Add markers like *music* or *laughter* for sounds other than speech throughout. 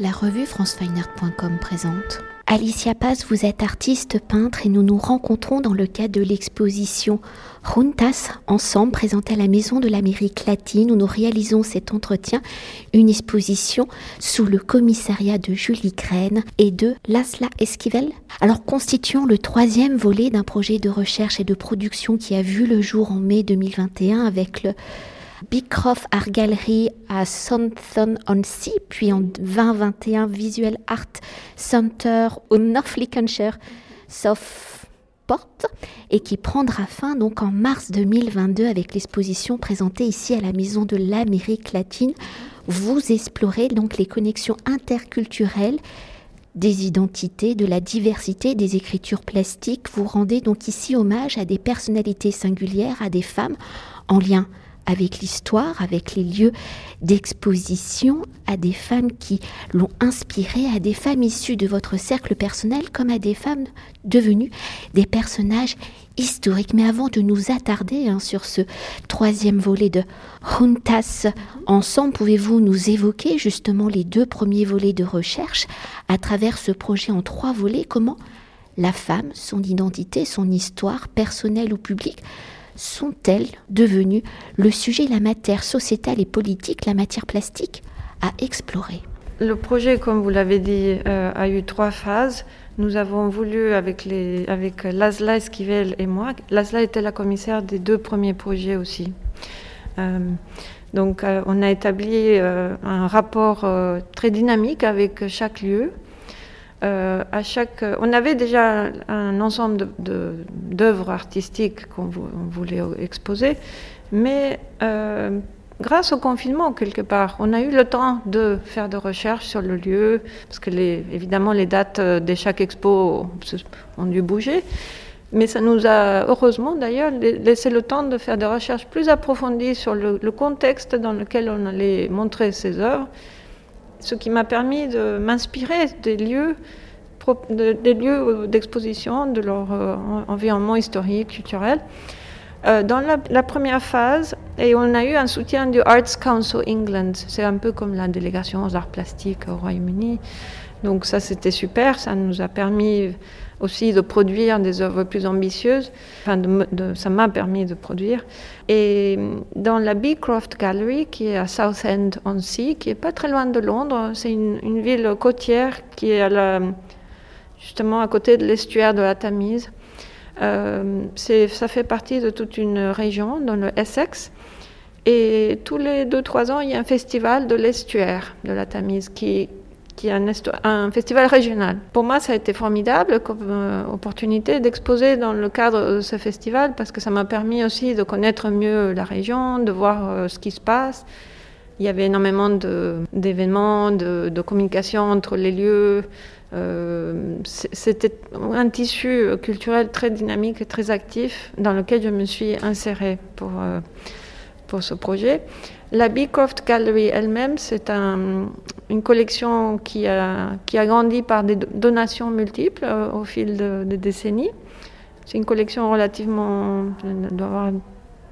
La revue francefineart.com présente. Alicia Paz, vous êtes artiste peintre et nous nous rencontrons dans le cadre de l'exposition Juntas ensemble présentée à la Maison de l'Amérique latine où nous réalisons cet entretien, une exposition sous le commissariat de Julie Crène et de Lasla Esquivel. Alors constituant le troisième volet d'un projet de recherche et de production qui a vu le jour en mai 2021 avec le Beecroft Art Gallery à Southampton-on-Sea, puis en 2021 Visual Art Center au North Lincolnshire, Southport, et qui prendra fin donc en mars 2022 avec l'exposition présentée ici à la Maison de l'Amérique latine. Vous explorez donc les connexions interculturelles des identités, de la diversité des écritures plastiques. Vous rendez donc ici hommage à des personnalités singulières, à des femmes en lien avec l'histoire, avec les lieux d'exposition, à des femmes qui l'ont inspiré, à des femmes issues de votre cercle personnel, comme à des femmes devenues des personnages historiques. Mais avant de nous attarder hein, sur ce troisième volet de Juntas ensemble, pouvez-vous nous évoquer justement les deux premiers volets de recherche à travers ce projet en trois volets? Comment la femme, son identité, son histoire personnelle ou publique sont-elles devenues le sujet, la matière sociétale et politique, la matière plastique à explorer? Le projet, comme vous l'avez dit, euh, a eu trois phases. Nous avons voulu, avec, les, avec Laszla Esquivel et moi, Laszla était la commissaire des deux premiers projets aussi. Euh, donc, euh, on a établi un rapport très dynamique avec chaque lieu. Euh, à chaque, on avait déjà un ensemble d'œuvres artistiques qu'on voulait exposer, mais euh, grâce au confinement, quelque part, on a eu le temps de faire des recherches sur le lieu, parce que les, évidemment les dates de chaque expo ont dû bouger. Mais ça nous a, heureusement d'ailleurs, laissé le temps de faire des recherches plus approfondies sur le contexte dans lequel on allait montrer ces œuvres ce qui m'a permis de m'inspirer des lieux, des lieux d'exposition, de leur euh, environnement historique, culturel. Euh, dans la, première phase, et on a eu un soutien du Arts Council England, c'est un peu comme la délégation aux arts plastiques au Royaume-Uni. Donc ça, c'était super, ça nous a permis aussi de produire des œuvres plus ambitieuses. Enfin, ça m'a permis de produire. Et dans la Beecroft Gallery, qui est à Southend-on-Sea, qui est pas très loin de Londres, c'est une, ville côtière qui est justement à côté de l'estuaire de la Tamise. Euh, ça fait partie de toute une région, dans le Essex. Et tous les 2-3 ans, il y a un festival de l'estuaire de la Tamise qui, qui est un, festival régional. Pour moi, ça a été formidable comme euh, opportunité d'exposer dans le cadre de ce festival parce que ça m'a permis aussi de connaître mieux la région, de voir euh, ce qui se passe. Il y avait énormément d'événements, de, de, communication entre les lieux. Euh, c'était un tissu culturel très dynamique et très actif dans lequel je me suis insérée pour, pour ce projet. La Beecroft Gallery elle-même, c'est une collection qui a, qui a grandi par des donations multiples euh, au fil des décennies. C'est une collection relativement, elle doit avoir,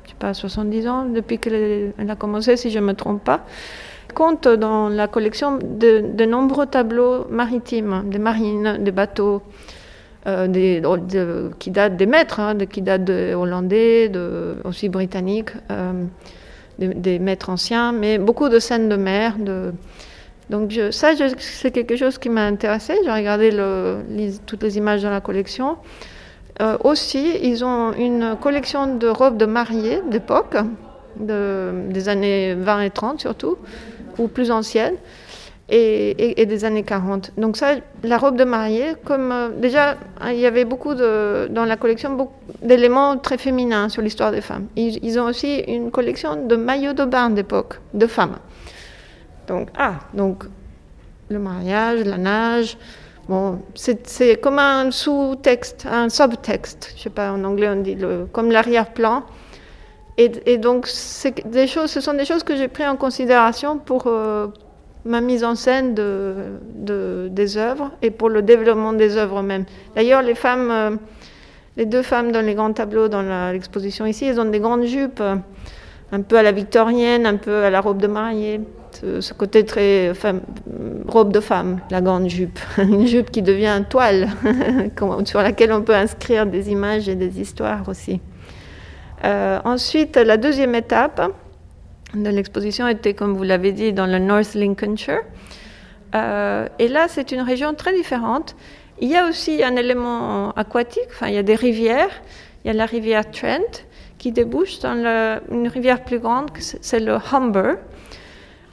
je sais pas, 70 ans depuis qu'elle a commencé, si je ne me trompe pas. compte dans la collection de, nombreux tableaux maritimes, des marines, des bateaux, euh, des, qui datent des maîtres, hein, qui datent de hollandais, de, aussi britanniques. Euh, des, maîtres anciens, mais beaucoup de scènes de mer. Donc ça, c'est quelque chose qui m'a intéressé. J'ai regardé toutes les images dans la collection. Euh, aussi, ils ont une collection de robes de mariée d'époque, de, des années 20 et 30 surtout, ou plus anciennes et, des années 40. Donc ça, la robe de mariée, comme euh, déjà, il y avait beaucoup de, dans la collection d'éléments très féminins sur l'histoire des femmes. Ils, ont aussi une collection de maillots de bain d'époque, de femmes. Donc, ah, donc le mariage, la nage, bon, c'est comme un sous-texte, un subtexte, je sais pas, en anglais on dit, comme l'arrière-plan. Et, et, donc, des choses, ce sont des choses que j'ai pris en considération pour, euh, ma mise en scène de, des œuvres et pour le développement des œuvres même. D'ailleurs, les femmes, euh, les deux femmes dans les grands tableaux dans l'exposition ici, elles ont des grandes jupes, un peu à la victorienne, un peu à la robe de mariée. ce côté très robe de femme, la grande jupe, *laughs* une jupe qui devient toile, *laughs* sur laquelle on peut inscrire des images et des histoires aussi. Euh, ensuite, la deuxième étape de l'exposition était, comme vous l'avez dit, dans le North Lincolnshire. Euh, et là, c'est une région très différente. Il y a aussi un élément aquatique, enfin, il y a des rivières. Il y a la rivière Trent qui débouche dans une rivière plus grande, c'est le Humber.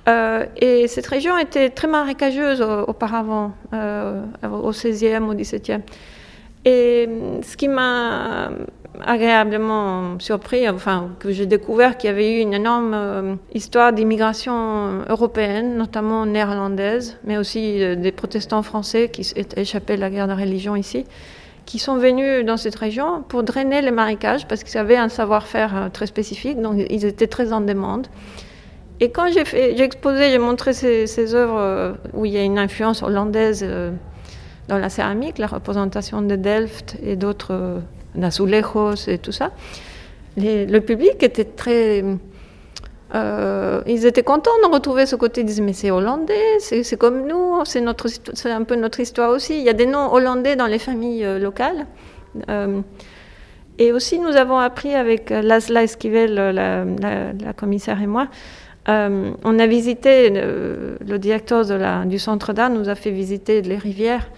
Euh, et cette région était très marécageuse auparavant, euh, au XVIe, au XVIIe. Et ce qui m'a agréablement surpris, enfin, que j'ai découvert qu'il y avait eu une énorme euh, histoire d'immigration européenne, notamment néerlandaise, mais aussi des protestants français qui échappés à la guerre de religion ici qui sont venus dans cette région pour drainer les marécages parce qu'ils avaient un savoir-faire euh, très spécifique, donc ils étaient très en demande. Et quand j'ai, exposé, j'ai montré ces, œuvres euh, où il y a une influence hollandaise euh, dans la céramique, la représentation de Delft et d'autres, d'Azulejos et tout ça, le public était très euh, ils étaient contents de retrouver ce côté. Ils disaient, mais c'est hollandais, c'est comme nous, c'est un peu notre histoire aussi. Il y a des noms hollandais dans les familles euh, locales. Euh, et aussi, nous avons appris avec Laszla Esquivel, la, commissaire et moi, on a visité, le, directeur du centre d'art nous a fait visiter les rivières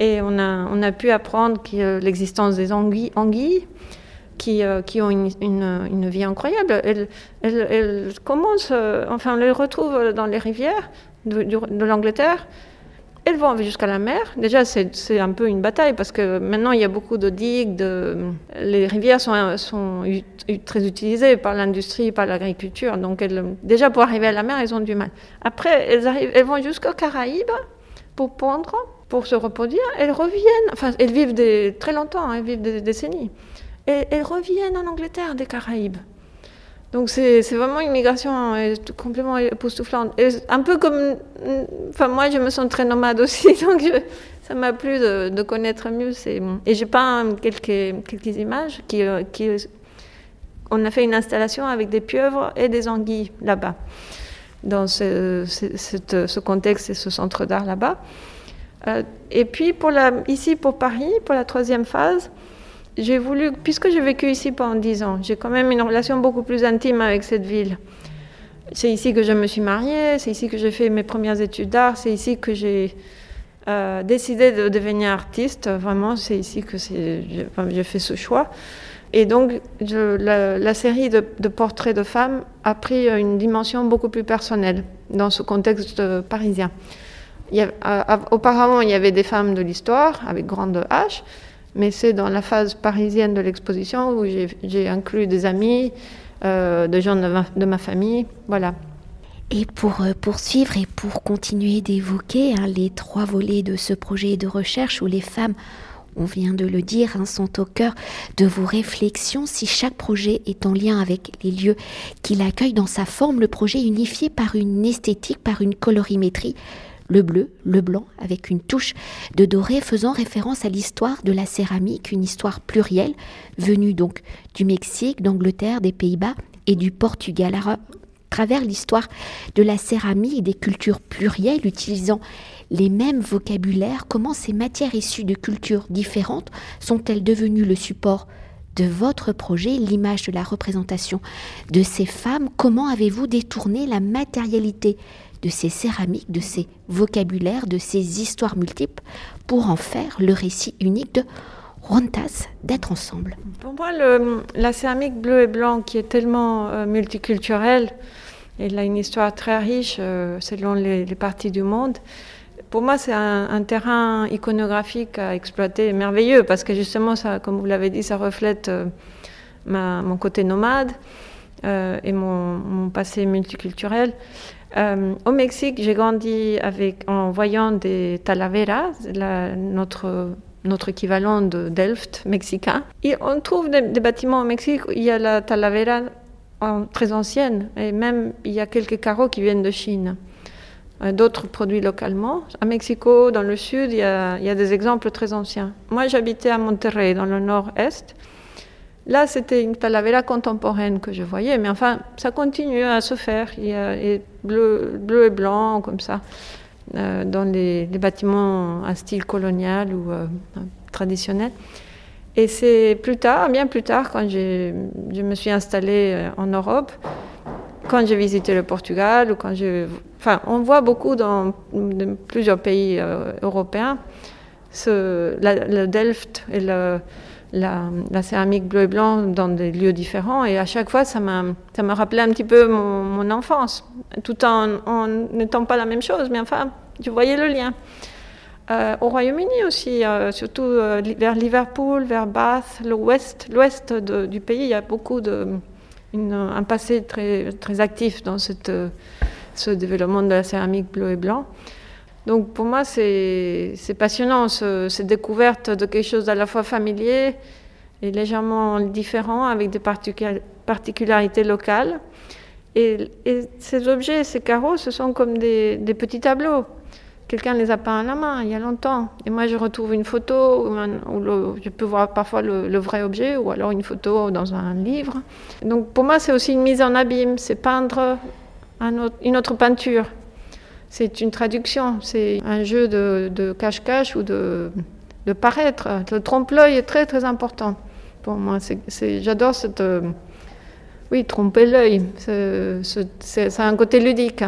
et on a, on a pu apprendre l'existence des anguilles, qui, euh, qui ont une, une, vie incroyable. Elles, elles, commencent, euh, enfin, on les retrouve dans les rivières de, l'Angleterre. Elles vont jusqu'à la mer. Déjà, c'est un peu une bataille parce que maintenant, il y a beaucoup de digues. Les rivières sont, sont très utilisées par l'industrie, par l'agriculture. Donc, elles, déjà, pour arriver à la mer, elles ont du mal. Après, elles, arrivent, elles vont jusqu'aux Caraïbes pour pondre, pour se reproduire. Elles reviennent. Enfin, elles vivent très longtemps, hein, elles vivent des décennies et elles reviennent en Angleterre des Caraïbes. Donc c'est vraiment une migration euh, complètement époustouflante. Et un peu comme... Enfin moi je me sens très nomade aussi, *laughs* donc ça m'a plu de, connaître mieux. Et j'ai pas quelques, quelques images euh. On a fait une installation avec des pieuvres et des anguilles là-bas, dans ce, contexte et ce centre d'art là-bas. Euh, et puis ici pour Paris, pour la troisième phase, j'ai voulu, puisque j'ai vécu ici pendant dix ans, j'ai quand même une relation beaucoup plus intime avec cette ville. C'est ici que je me suis mariée, c'est ici que j'ai fait mes premières études d'art, c'est ici que j'ai euh, décidé de devenir artiste. Vraiment, c'est ici que j'ai fait ce choix. Et donc, la, série de, portraits de femmes a pris une dimension beaucoup plus personnelle dans ce contexte parisien. Auparavant, il y avait des femmes de l'histoire avec grande H mais c'est dans la phase parisienne de l'exposition où j'ai inclus des amis, euh, des gens de ma, famille, voilà. Et pour euh, poursuivre et pour continuer d'évoquer hein, les trois volets de ce projet de recherche où les femmes, on vient de le dire, hein, sont au cœur de vos réflexions, si chaque projet est en lien avec les lieux qu'il accueille dans sa forme, le projet unifié par une esthétique, par une colorimétrie, le bleu, le blanc, avec une touche de doré faisant référence à l'histoire de la céramique, une histoire plurielle, venue donc du Mexique, d'Angleterre, des Pays-Bas et du Portugal. À travers l'histoire de la céramique et des cultures plurielles utilisant les mêmes vocabulaires, comment ces matières issues de cultures différentes sont-elles devenues le support de votre projet, l'image de la représentation de ces femmes Comment avez-vous détourné la matérialité de ces céramiques, de ces vocabulaires, de ces histoires multiples pour en faire le récit unique de Rontas d'être ensemble? Pour moi, la céramique bleue et blanc qui est tellement euh, multiculturelle, elle a une histoire très riche euh, selon les, parties du monde. Pour moi, c'est un, terrain iconographique à exploiter merveilleux parce que justement, comme vous l'avez dit, ça reflète euh, mon côté nomade et mon, passé multiculturel. Euh, au Mexique, j'ai grandi en voyant des talaveras, notre, équivalent de Delft mexicain. On trouve des, bâtiments au Mexique où il y a la talavera très ancienne, et même il y a quelques carreaux qui viennent de Chine. Euh, d'autres produits localement. À Mexico, dans le sud, il y, a, des exemples très anciens. Moi, j'habitais à Monterrey, dans le nord-est. Là, c'était une palavera contemporaine que je voyais, mais enfin, ça continue à se faire. Il y a bleu, et blanc, comme ça, euh, dans les, bâtiments à style colonial ou euh, traditionnel. Et c'est plus tard, bien plus tard, quand je me suis installée en Europe, quand j'ai visité le Portugal, ou quand je, enfin, on voit beaucoup dans, plusieurs pays européen ce, le Delft et la, céramique bleu et blanc dans des lieux différents. Et à chaque fois, ça m'a, rappelé un petit peu mon, enfance, tout en n'étant pas la même chose. Mais enfin, tu voyais le lien. Euh, au Royaume-Uni aussi, euh, surtout euh, vers Liverpool, vers Bath, l'ouest, l'ouest du pays, il y a beaucoup de, un passé très, très actif dans cette, ce développement de la céramique bleu et blanc. Donc pour moi, c'est passionnant, cette découverte de quelque chose à la fois familier et légèrement différent, avec des particularités locales. Et, ces objets, ces carreaux, ce sont comme des, petits tableaux. Quelqu'un les a peints à la main il y a longtemps. Et moi, je retrouve une photo où, je peux voir parfois le, vrai objet ou alors une photo dans un livre. Donc pour moi, c'est aussi une mise en abîme, c'est peindre une autre peinture c'est une traduction, c'est un jeu de cache-cache ou de, paraître. Le trompe-l'œil est très très important pour moi. J'adore cette. Euh, oui, tromper l'œil. C'est un côté ludique.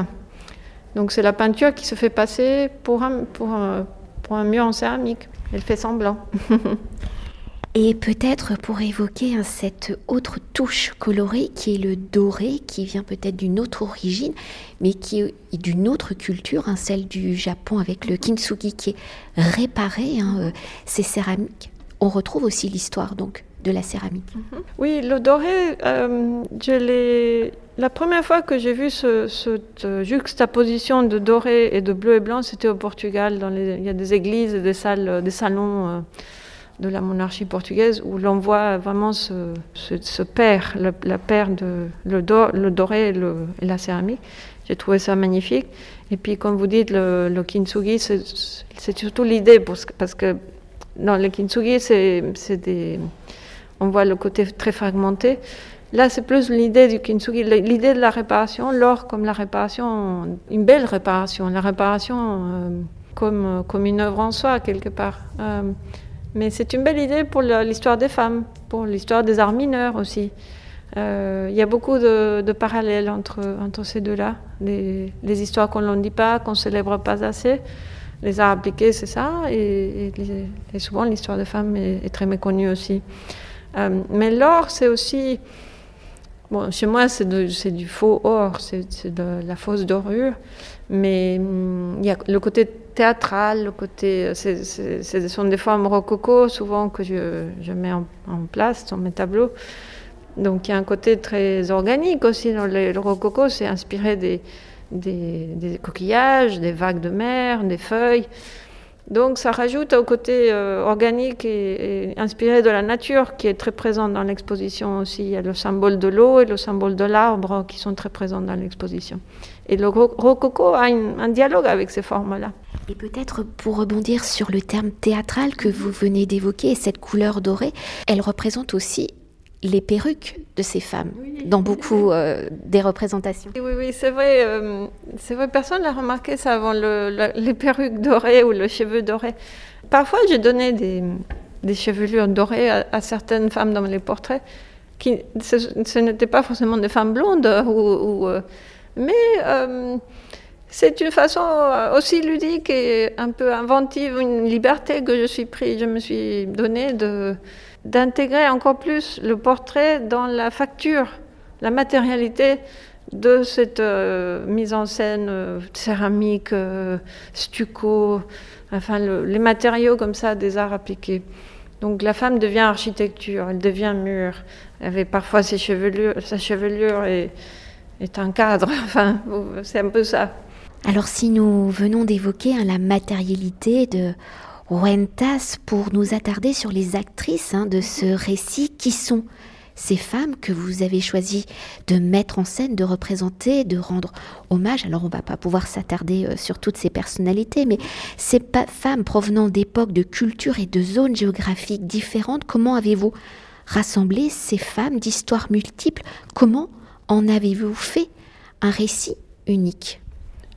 Donc c'est la peinture qui se fait passer pour un, pour pour un mur en céramique. Elle fait semblant. *laughs* Et peut-être pour évoquer cette autre touche colorée qui est le doré, qui vient peut-être d'une autre origine, mais qui est d'une autre culture, hein, celle du Japon avec le kintsugi qui est réparé, hein, euh, ces céramiques. On retrouve aussi l'histoire donc de la céramique. Mhm. Oui, le doré, euh, la première fois que j'ai vu cette juxtaposition de doré et de bleu et blanc, c'était au Portugal. Il y a des églises, des salles, des salons. Euh, de la monarchie portugaise où l'on voit vraiment ce, ce, père, la paire de le, doré et, la céramique. J'ai trouvé ça magnifique. Et puis, comme vous dites, le, le kintsugi, c'est surtout l'idée, parce que dans le kintsugi, c'est des, on voit le côté très fragmenté. Là, c'est plus l'idée du kintsugi, l'idée de la réparation, l'or comme la réparation, une belle réparation, la réparation euh, comme, comme une œuvre en soi, quelque part. Euh, mais c'est une belle idée pour l'histoire des femmes, pour l'histoire des arts mineurs aussi. Euh, il y a beaucoup de, parallèles entre, entre ces deux-là. Les, histoires qu'on ne dit pas, qu'on ne célèbre pas assez. Les arts appliqués, c'est ça. Et, souvent, l'histoire des femmes est, très méconnue aussi. Euh, mais l'or, c'est aussi. Bon, chez moi, c'est du faux or, c'est de la fausse dorure. Mais hum, il y a le côté théâtral, le côté, ce sont des formes rococo souvent que je, je mets en, place dans mes tableaux. Donc il y a un côté très organique aussi dans le, rococo, c'est inspiré des, des, des, coquillages, des vagues de mer, des feuilles. Donc ça rajoute au côté euh, organique et, inspiré de la nature qui est très présent dans l'exposition aussi. Il y a le symbole de l'eau et le symbole de l'arbre qui sont très présents dans l'exposition. Et le rococo a un dialogue avec ces formes-là. Et peut-être pour rebondir sur le terme théâtral que vous venez d'évoquer, cette couleur dorée, elle représente aussi les perruques de ces femmes dans beaucoup euh, des représentations. Oui, oui, c'est vrai. Euh, c'est vrai, personne n'a remarqué ça avant les perruques dorées ou le cheveu doré. Parfois, j'ai donné des, des, chevelures dorées à, certaines femmes dans les portraits. Qui, ce, n'étaient pas forcément des femmes blondes, ou, euh, mais c'est une façon aussi ludique et un peu inventive, une liberté que je me suis donnée de d'intégrer encore plus le portrait dans la facture, la matérialité de cette euh, mise en scène euh, céramique, euh, stucco, enfin les matériaux comme ça des arts appliqués. Donc la femme devient architecture, elle devient mur. Elle avait parfois ses chevelures, sa chevelure est, est un cadre. *laughs* Enfin, c'est un peu ça. Alors si nous venons d'évoquer hein, la matérialité de Ruentas pour nous attarder sur les actrices hein, de ce récit qui sont ces femmes que vous avez choisi de mettre en scène, de représenter, de rendre hommage? Alors on va pas pouvoir s'attarder euh, sur toutes ces personnalités, mais ces femmes provenant d'époques, de cultures et de zones géographiques différentes, comment avez-vous rassembler ces femmes d'histoires multiples? Comment en avez-vous fait un récit unique?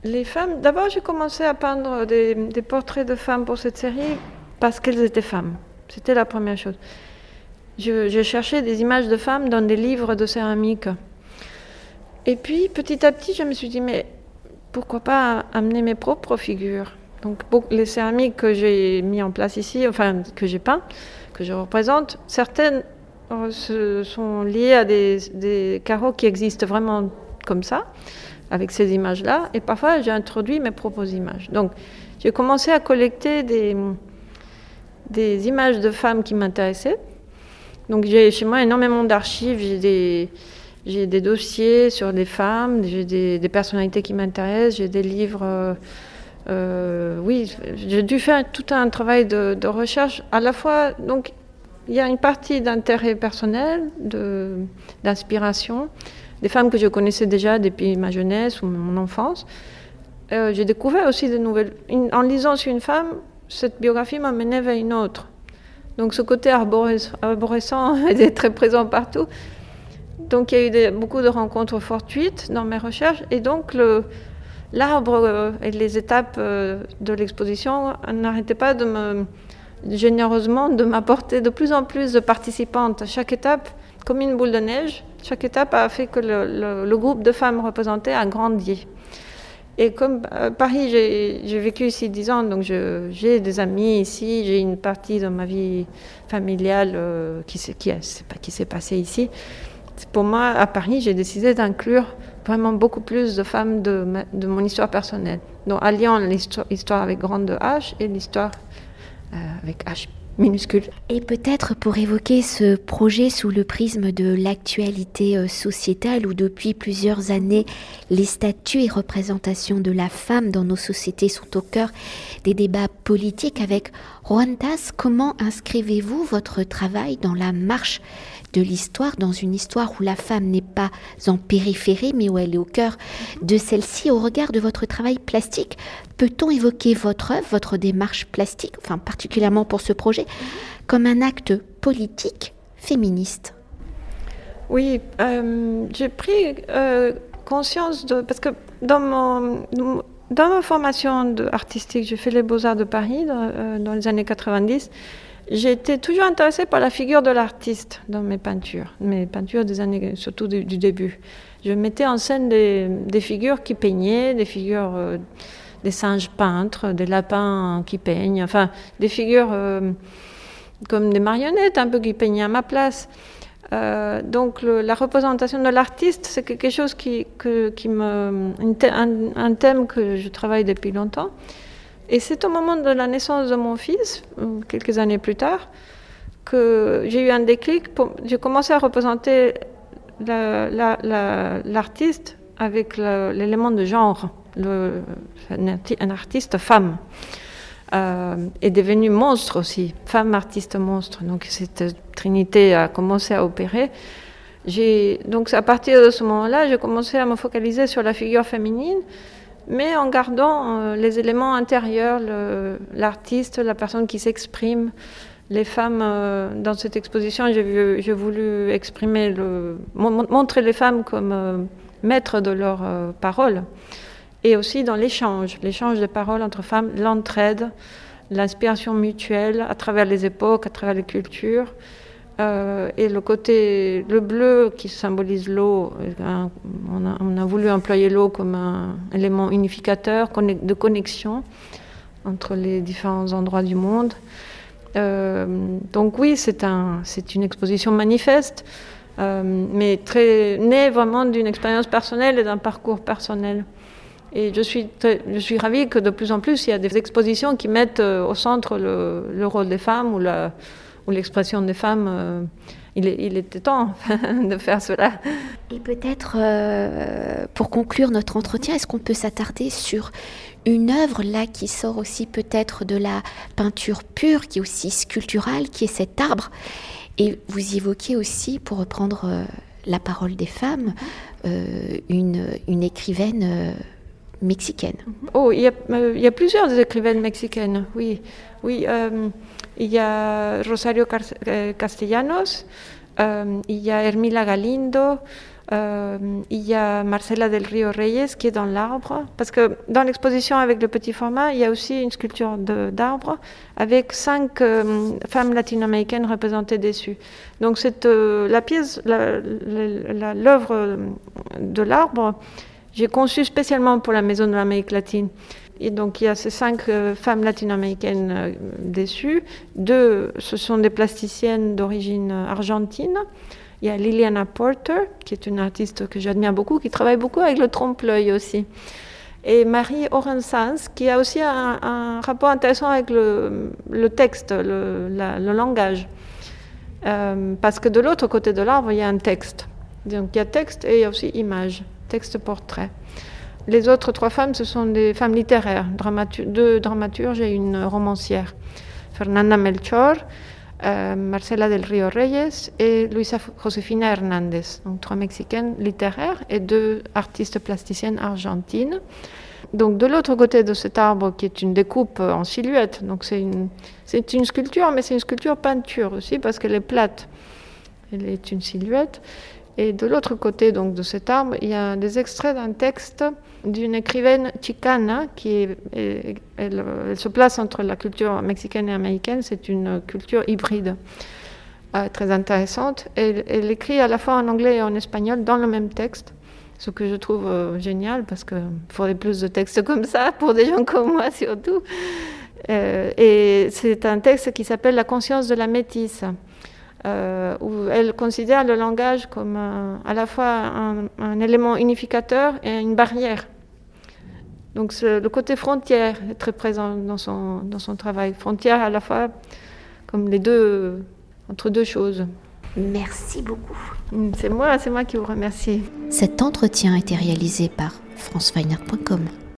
Les femmes, d'abord j'ai commencé à peindre des, portraits de femmes pour cette série parce qu'elles étaient femmes. C'était la première chose. Je, cherchais des images de femmes dans des livres de céramique. Et puis petit à petit, je me suis dit, mais pourquoi pas amener mes propres figures? Donc les céramiques que j'ai mis en place ici, enfin que j'ai peint, que je représente, certaines euh, sont liées à des, carreaux qui existent vraiment comme ça, avec ces images-là, et parfois j'ai introduit mes propres images. Donc j'ai commencé à collecter des, des images de femmes qui m'intéressaient. Donc j'ai chez moi énormément d'archives, j'ai des, j'ai des dossiers sur des femmes, j'ai des, personnalités qui m'intéressent, j'ai des livres. Euh, euh, oui, j'ai dû faire tout un travail de, recherche. À la fois, donc, il y a une partie d'intérêt personnel, d'inspiration, des femmes que je connaissais déjà depuis ma jeunesse ou mon enfance. Euh, j'ai découvert aussi de nouvelles. en lisant sur une femme, cette biographie m'a mené vers une autre. Donc ce côté arborescent *laughs* était très présent partout. Donc il y a eu beaucoup de rencontres fortuites dans mes recherches. Et donc l'arbre euh, et les étapes euh, de l'exposition n'arrêtaient pas de me généreusement de m'apporter de plus en plus de participantes. À chaque étape, comme une boule de neige, chaque étape a fait que le, groupe de femmes représentées a grandi. Et comme à Paris, j'ai vécu ici dix ans, donc j'ai des amis ici, j'ai une partie de ma vie familiale euh, qui, s'est passée ici. Pour moi, à Paris, j'ai décidé d'inclure vraiment beaucoup plus de femmes de, de mon histoire personnelle. Donc, alliant l'histoire avec grande H et l'histoire euh, avec H Et peut-être pour évoquer ce projet sous le prisme de l'actualité euh, sociétale où depuis plusieurs années les statuts et représentations de la femme dans nos sociétés sont au cœur des débats politiques avec Rwandas, comment inscrivez-vous votre travail dans la marche de l'histoire, dans une histoire où la femme n'est pas en périphérie, mais où elle est au cœur de celle-ci. Au regard de votre travail plastique, peut-on évoquer votre œuvre, votre démarche plastique, enfin particulièrement pour ce projet, comme un acte politique féministe? Oui, euh, j'ai pris euh, conscience de... Parce que dans mon... Dans ma formation artistique, j'ai fait les Beaux-Arts de Paris dans, euh, dans les années 90. J'étais toujours intéressée par la figure de l'artiste dans mes peintures, mes peintures des années, surtout du, début. Je mettais en scène des, figures qui peignaient, des figures, euh, des singes peintres, des lapins qui peignent, enfin des figures euh, comme des marionnettes un peu qui peignaient à ma place. Euh, donc la représentation de l'artiste, c'est quelque chose qui, qui me, un, thème que je travaille depuis longtemps. Et c'est au moment de la naissance de mon fils, euh, quelques années plus tard, que j'ai eu un déclic. J'ai commencé à représenter l'artiste avec l'élément de genre, un, artiste femme. Euh, est devenu monstre aussi, femme artiste monstre. Donc cette trinité a commencé à opérer. Donc à partir de ce moment-là, j'ai commencé à me focaliser sur la figure féminine mais en gardant euh, les éléments intérieurs, l'artiste, la personne qui s'exprime. Les femmes, euh, dans cette exposition, j'ai voulu montrer les femmes comme euh, maîtres de leurs paroles. Et aussi dans l'échange, l'échange de paroles entre femmes, l'entraide, l'inspiration mutuelle à travers les époques, à travers les cultures. Euh, et le côté, le bleu qui symbolise l'eau, euh, on, a, voulu employer l'eau comme un élément unificateur, de connexion entre les différents endroits du monde. Euh, donc oui, c'est un, une exposition manifeste, mais très née vraiment d'une expérience personnelle et d'un parcours personnel. Et je suis, je suis ravie que de plus en plus, il y a des expositions qui mettent au centre le, le rôle des femmes ou la ou l'expression des femmes, euh, il, il, était temps *laughs* de faire cela. Et peut-être, euh, pour conclure notre entretien, est-ce qu'on peut s'attarder sur une œuvre là qui sort aussi peut-être de la peinture pure, qui est aussi sculpturale, qui est cet arbre? Et vous évoquez aussi, pour reprendre euh, la parole des femmes, une, une, écrivaine mexicaine. Oh, il y, a, il y, a, plusieurs écrivaines mexicaines, oui. Oui, il y a Rosario eh, Castellanos, il y a Hermila Galindo, il y a Marcela del Rio Reyes qui est dans l'arbre, parce que dans l'exposition avec le petit format, il y a aussi une sculpture d'arbre avec cinq femmes latino-américaines représentées dessus. Donc c'est euh, la pièce, l'œuvre de l'arbre, j'ai conçu spécialement pour la Maison de l'Amérique latine. Donc il y a ces cinq femmes latino-américaines dessus. Deux, ce sont des plasticiennes d'origine argentine. Il y a Liliana Porter, qui est une artiste que j'admire beaucoup, qui travaille beaucoup avec le trompe-l'œil aussi. Et Marie Orensans, qui a aussi un, rapport intéressant avec le, texte, le, langage. Euh, parce que de l'autre côté de l'arbre, il y a un texte. Donc il y a texte et il y a aussi image, texte-portrait. Les autres trois femmes, ce sont des femmes littéraires, deux dramaturges et une romancière. Fernanda Melchor, euh, Marcela del Rio Reyes et Luisa Josefina Hernandez, donc trois Mexicaines littéraires et deux artistes plasticiennes argentines. Donc de l'autre côté de cet arbre qui est une découpe en silhouette, donc c'est une, c'est une sculpture, mais c'est une sculpture peinture aussi parce qu'elle est plate. Elle est une silhouette. Et de l'autre côté donc de cet arbre, il y a des extraits d'un texte d'une écrivaine chicana qui elle, se place entre la culture mexicaine et américaine. C'est une culture hybride euh, très intéressante. Elle, écrit à la fois en anglais et en espagnol dans le même texte, ce que je trouve euh, génial parce qu'il faudrait plus de textes comme ça pour des gens comme moi surtout. Euh, et c'est un texte qui s'appelle La conscience de la métisse. Euh, où elle considère le langage comme à la fois un, élément unificateur et une barrière. Donc le côté frontière est très présent dans son, dans son travail. Frontière à la fois comme les deux, entre deux choses. Merci beaucoup. C'est moi, c'est moi qui vous remercie. Cet entretien a été réalisé par franceweiner.com.